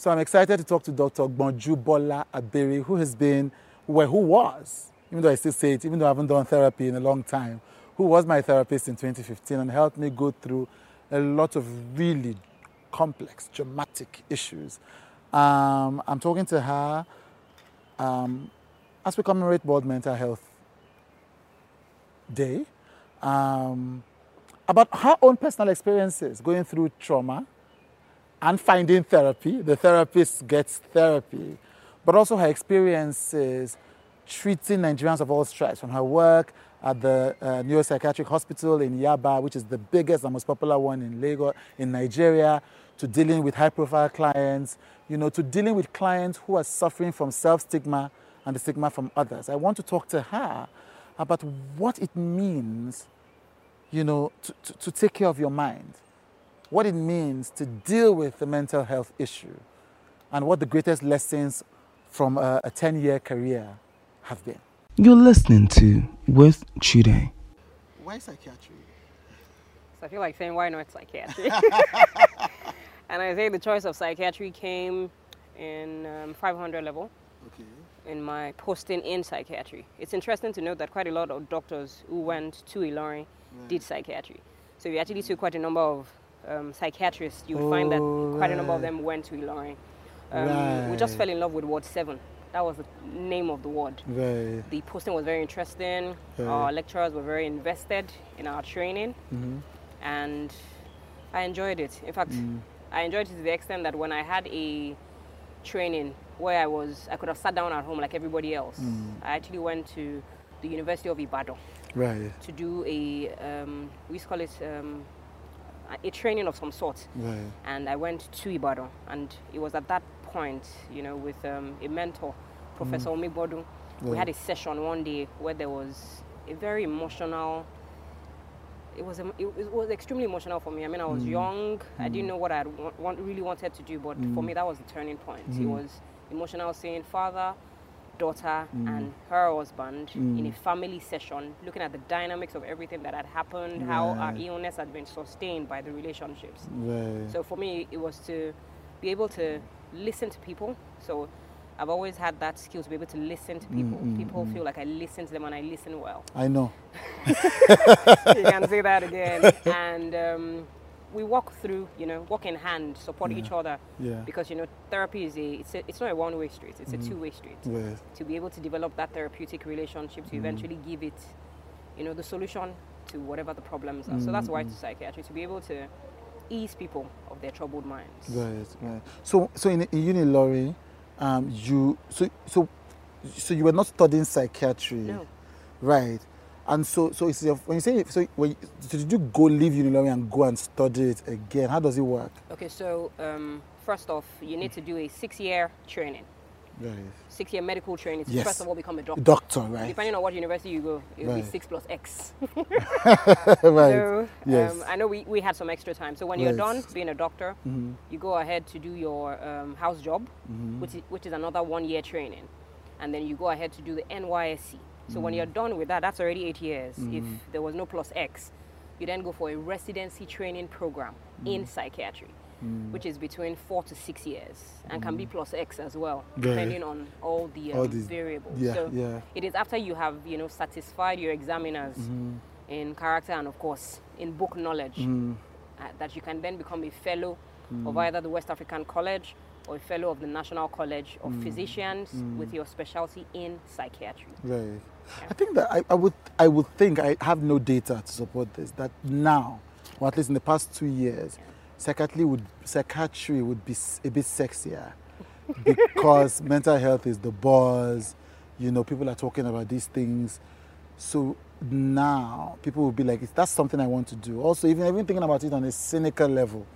So I'm excited to talk to Dr. Bonju Bola Aberi, who has been, well, who was, even though I still say it, even though I haven't done therapy in a long time, who was my therapist in 2015 and helped me go through a lot of really complex, dramatic issues. Um, I'm talking to her um, as we commemorate World Mental Health Day um, about her own personal experiences going through trauma and finding therapy. The therapist gets therapy, but also her experiences treating Nigerians of all stripes from her work at the uh, neuropsychiatric hospital in Yaba, which is the biggest and most popular one in Lagos, in Nigeria, to dealing with high profile clients, you know, to dealing with clients who are suffering from self stigma and the stigma from others. I want to talk to her about what it means, you know, to, to, to take care of your mind, what it means to deal with the mental health issue, and what the greatest lessons from a, a 10 year career have been. You're listening to With Chude. Why psychiatry? So I feel like saying, why not psychiatry? and I say the choice of psychiatry came in um, 500 level Okay. in my posting in psychiatry. It's interesting to note that quite a lot of doctors who went to Ilorin did psychiatry. So if you actually took quite a number of um, psychiatrists, you would find that Oh, quite a number of them went to Ilorin. Um, We just fell in love with Ward 7. That was the name of the ward. Right. The posting was very interesting. Right. Our lecturers were very invested in our training, Mhm. and I enjoyed it. In fact, Mm. I enjoyed it to the extent that when I had a training where I was, I could have sat down at home like everybody else. Mm. I actually went to the University of Ibadan Right. to do a, um, we used to call it um, a- a training of some sort. Right. And I went to Ibadan, and it was at that point, you know, with um, a mentor, Professor mm. Omigbodun. We had a session one day where there was a very emotional. It was em- it, it was extremely emotional for me. I mean, I was mm. young. I didn't mm. know what I wa- want, really wanted to do, but for me, that was the turning point. It was emotional seeing father, daughter, mm. and her husband in a mm. family session, looking at the dynamics of everything that had happened, how our illness had been sustained by the relationships. So for me, it was to be able to listen to people. So I've always had that skill to be able to listen to people. Mm, people feel like I listen to them and I listen well. I know. you can say that again. And um, we walk through, you know, walk in hand, support each other. Yeah. Because you know, therapy is a it's, a, it's not a one-way street. It's a mm. two-way street. Right. To be able to develop that therapeutic relationship, to mm. eventually give it, you know, the solution to whatever the problems are. So that's why it's mm. psychiatry to be able to ease people of their troubled minds. Right, right. So, so in, in Unilorin, um, you so so so you were not studying psychiatry, No. right? And so, so it's when you say so, when so did you go leave Unilorin and go and study it again? How does it work? Okay, so um, first off, you need to do a six-year training, Right. six-year medical training to Yes. first of all become a doctor. Doctor, right? Depending on what university you go, it will Right. be six plus X. right. So, Yes. um, I know we, we had some extra time. So when you're done being a doctor, Mhm. you go ahead to do your um, house job, Mm-hmm. which, is, which is another one-year training. And then you go ahead to do the NYSC. So when you're done with that, that's already eight years. If there was no plus X, you then go for a residency training program in psychiatry, which is between four to six years and can be plus X as well, Right. depending on all the All um, these- variables. yeah, so yeah. it is after you have you know satisfied your examiners in character and of course in book knowledge Mm. uh, that you can then become a fellow of either the West African College or a fellow of the National College of mm. Physicians mm. with your specialty in psychiatry. Right. I think that I, I would I would think I have no data to support this. That now, or at least in the past two years, psychiatry would psychiatry would be a bit sexier because mental health is the buzz. You know, people are talking about these things. So now people will be like, that's something I want to do. Also, even even thinking about it on a cynical level.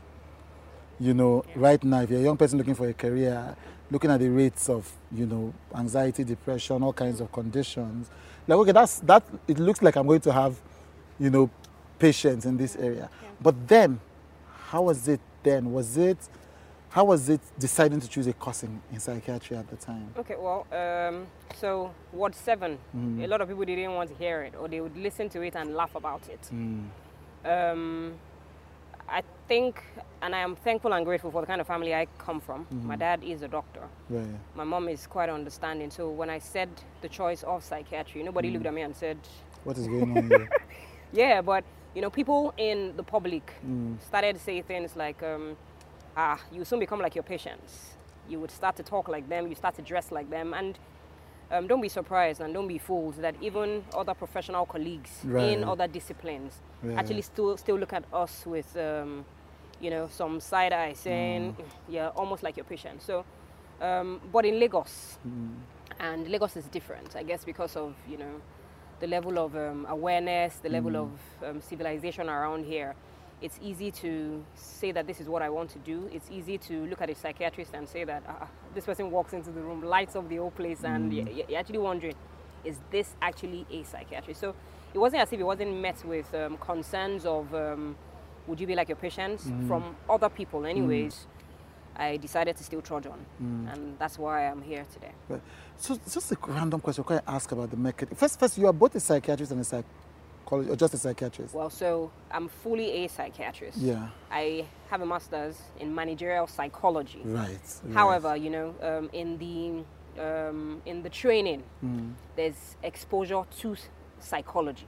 You know, right now, if you're a young person looking for a career, looking at the rates of, you know, anxiety, depression, all kinds of conditions, like, okay, that's that. It looks like I'm going to have, you know, patients in this area. But then, how was it then? Was it, how was it deciding to choose a course in, in psychiatry at the time? Okay, well, um, so Ward 7, a lot of people didn't want to hear it or they would listen to it and laugh about it. Um, I think, and I am thankful and grateful for the kind of family I come from. Mm-hmm. My dad is a doctor. My mom is quite understanding. So when I said the choice of psychiatry, nobody Mm. looked at me and said, What is going on here? yeah, but you know, people in the public Mm. started to say things like, um, ah, you soon become like your patients. You would start to talk like them, you start to dress like them, and um, don't be surprised and don't be fooled that even other professional colleagues Right. in other disciplines Right. actually still still look at us with, um, you know, some side eye saying, Mm. yeah, almost like your patient. So, um, but in Lagos, Mm. and Lagos is different, I guess, because of you know the level of um, awareness, the level Mm. of um, civilization around here. It's easy to say that this is what I want to do. It's easy to look at a psychiatrist and say that ah, this person walks into the room, lights up the whole place, and Mm. y- y- you're actually wondering, is this actually a psychiatrist? So it wasn't as if it wasn't met with um, concerns of, um, would you be like your patients Mm. from other people, anyways. I decided to still trudge on, Mm. and that's why I'm here today. Right. So just a random question. Can I ask about the mechanism? First, first, you are both a psychiatrist and a psychologist, or just a psychiatrist? Well, so I'm fully a psychiatrist. Yeah. I have a master's in managerial psychology. Right. right. However, you know, um, in the um, in the training, Mm. there's exposure to psychology.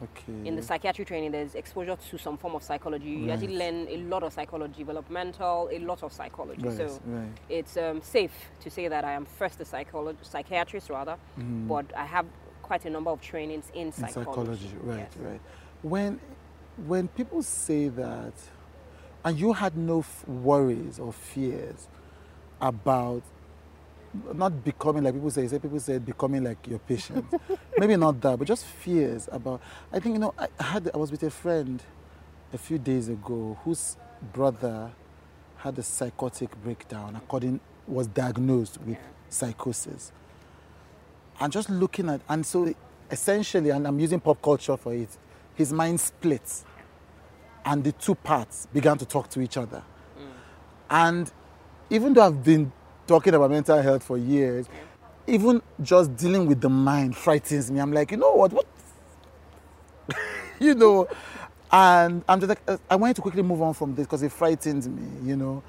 Okay. In the psychiatry training, there's exposure to some form of psychology. You actually learn a lot of psychology, developmental, a lot of psychology. right. So right. it's um, safe to say that I am first a psycholo- psychiatrist, rather, Mm. but I have quite a number of trainings in in psychology. psychology, right, Yes. right. When when people say that, and you had no f- worries or fears about not becoming like people say, say people say becoming like your patient. Maybe not that, but just fears about. I think you know. I had I was with a friend a few days ago whose brother had a psychotic breakdown. According was diagnosed with psychosis and just looking at and so essentially and i'm using pop culture for it his mind split and the two parts began to talk to each other. And even though i've been talking about mental health for years even just dealing with the mind frightens me. I'm like you know what? What? You know and i'm just like uh, i wanted to quickly move on from this because it frightens me you know.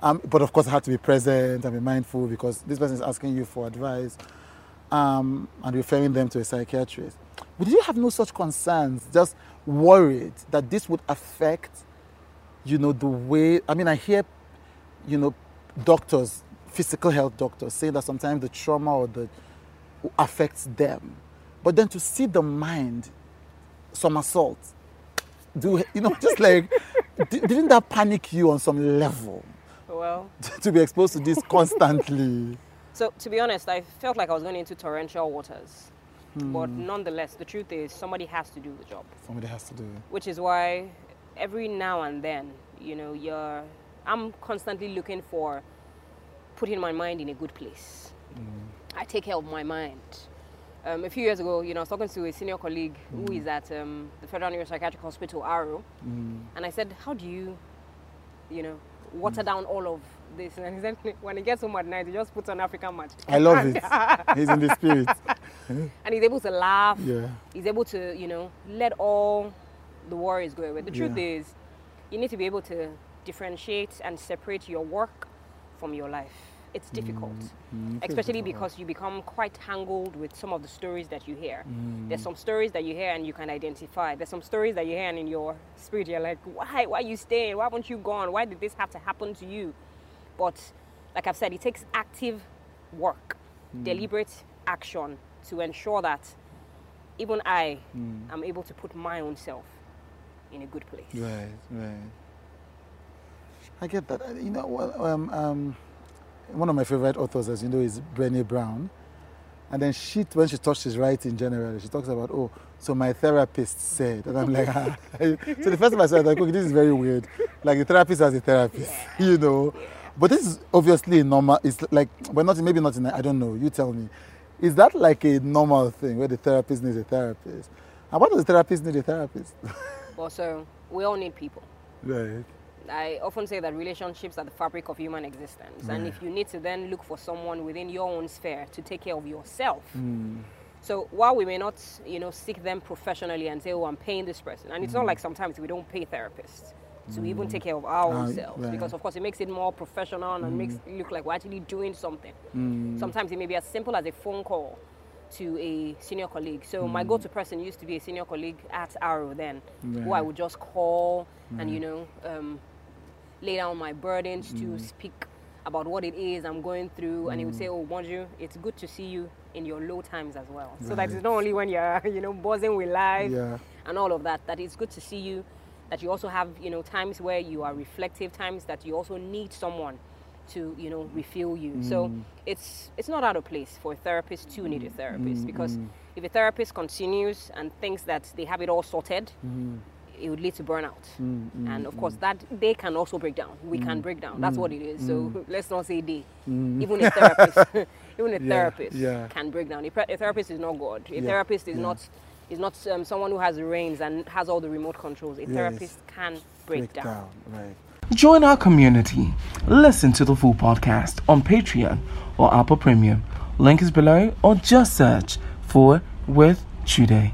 Um, but of course i had to be present and be mindful because this person is asking you for advice um, and referring them to a psychiatrist. But did you have no such concerns, just worried that this would affect, you know, the way, I mean, I hear, you know, doctors, physical health doctors saying that sometimes the trauma or the affects them. But then to see the mind somersault, do, you know, just like, didn't that panic you on some level Well, to be exposed to this constantly? So to be honest, I felt like I was going into torrential waters. But Hmm. nonetheless, the truth is somebody has to do the job, Somebody has to do it. which is why every now and then, you know, you're I'm constantly looking for putting my mind in a good place. Hmm. I take care of my mind. Um, a few years ago, you know, I was talking to a senior colleague who is at um, the Federal Neuropsychiatric Hospital, Aro, Mm. and I said, "How do you, you know, water down all of this?" And he said, "When he gets home at night, he just puts on African magic." I love it. He's in the spirit. and he's able to laugh. Yeah. He's able to, you know, let all the worries go away. The truth Yeah. is, you need to be able to differentiate and separate your work from your life. It's difficult, Mm, it is especially difficult. because you become quite tangled with some of the stories that you hear. Mm. There's some stories that you hear and you can identify. There's some stories that you hear and in your spirit you're like, why? Why are you staying? Why haven't you gone? Why did this have to happen to you? But like I've said, it takes active work, Mm. deliberate action to ensure that even I Mm. am able to put my own self in a good place. Right, right. I get that. You know, well, um, um, one of my favorite authors, as you know, is Brené Brown. And then she, when she talks, touches writing generally, she talks about, oh, so my therapist said. And I'm like, ah. so the first time I said, like, okay, this is very weird. Like the therapist as a therapist, you know. But this is obviously a normal, it's like, well, not, maybe not in, I don't know, you tell me. Is that like a normal thing where the therapist needs a therapist? And why does the therapist need a therapist? But so we all need people. right. I often say that relationships are the fabric of human existence. And if you need to then look for someone within your own sphere to take care of yourself. Mm. So while we may not, you know, seek them professionally and say, oh, I'm paying this person. And it's not like sometimes we don't pay therapists. To even take care of ourselves right. Mm. because of course it makes it more professional and makes it look like we're actually doing something Mm. sometimes it may be as simple as a phone call to a senior colleague so Mm. my go-to person used to be a senior colleague at Aro then who i would just call and Mm. you know um, lay down my burdens to speak about what it is i'm going through and he would say oh bonjour it's good to see you in your low times as well so that it's not only when you're you know buzzing with life Yeah. and all of that that it's good to see you that you also have you know times where you are reflective times that you also need someone to you know refuel you. So mm. it's it's not out of place for a therapist to need a mm. therapist mm, because if a therapist continues and thinks that they have it all sorted mm-hmm. it would lead to burnout. And of course that they can also break down. We can break down. That's what it is. So let's not say they even a therapist even a Yeah, therapist yeah. can break down. A, therapist is not god. A Yeah, therapist is not is not um, someone who has reins and has all the remote controls a Yes. therapist can break, down. Right. Join our community. Listen to the full podcast on Patreon or Apple Premium. Link is below or just search for With Chude.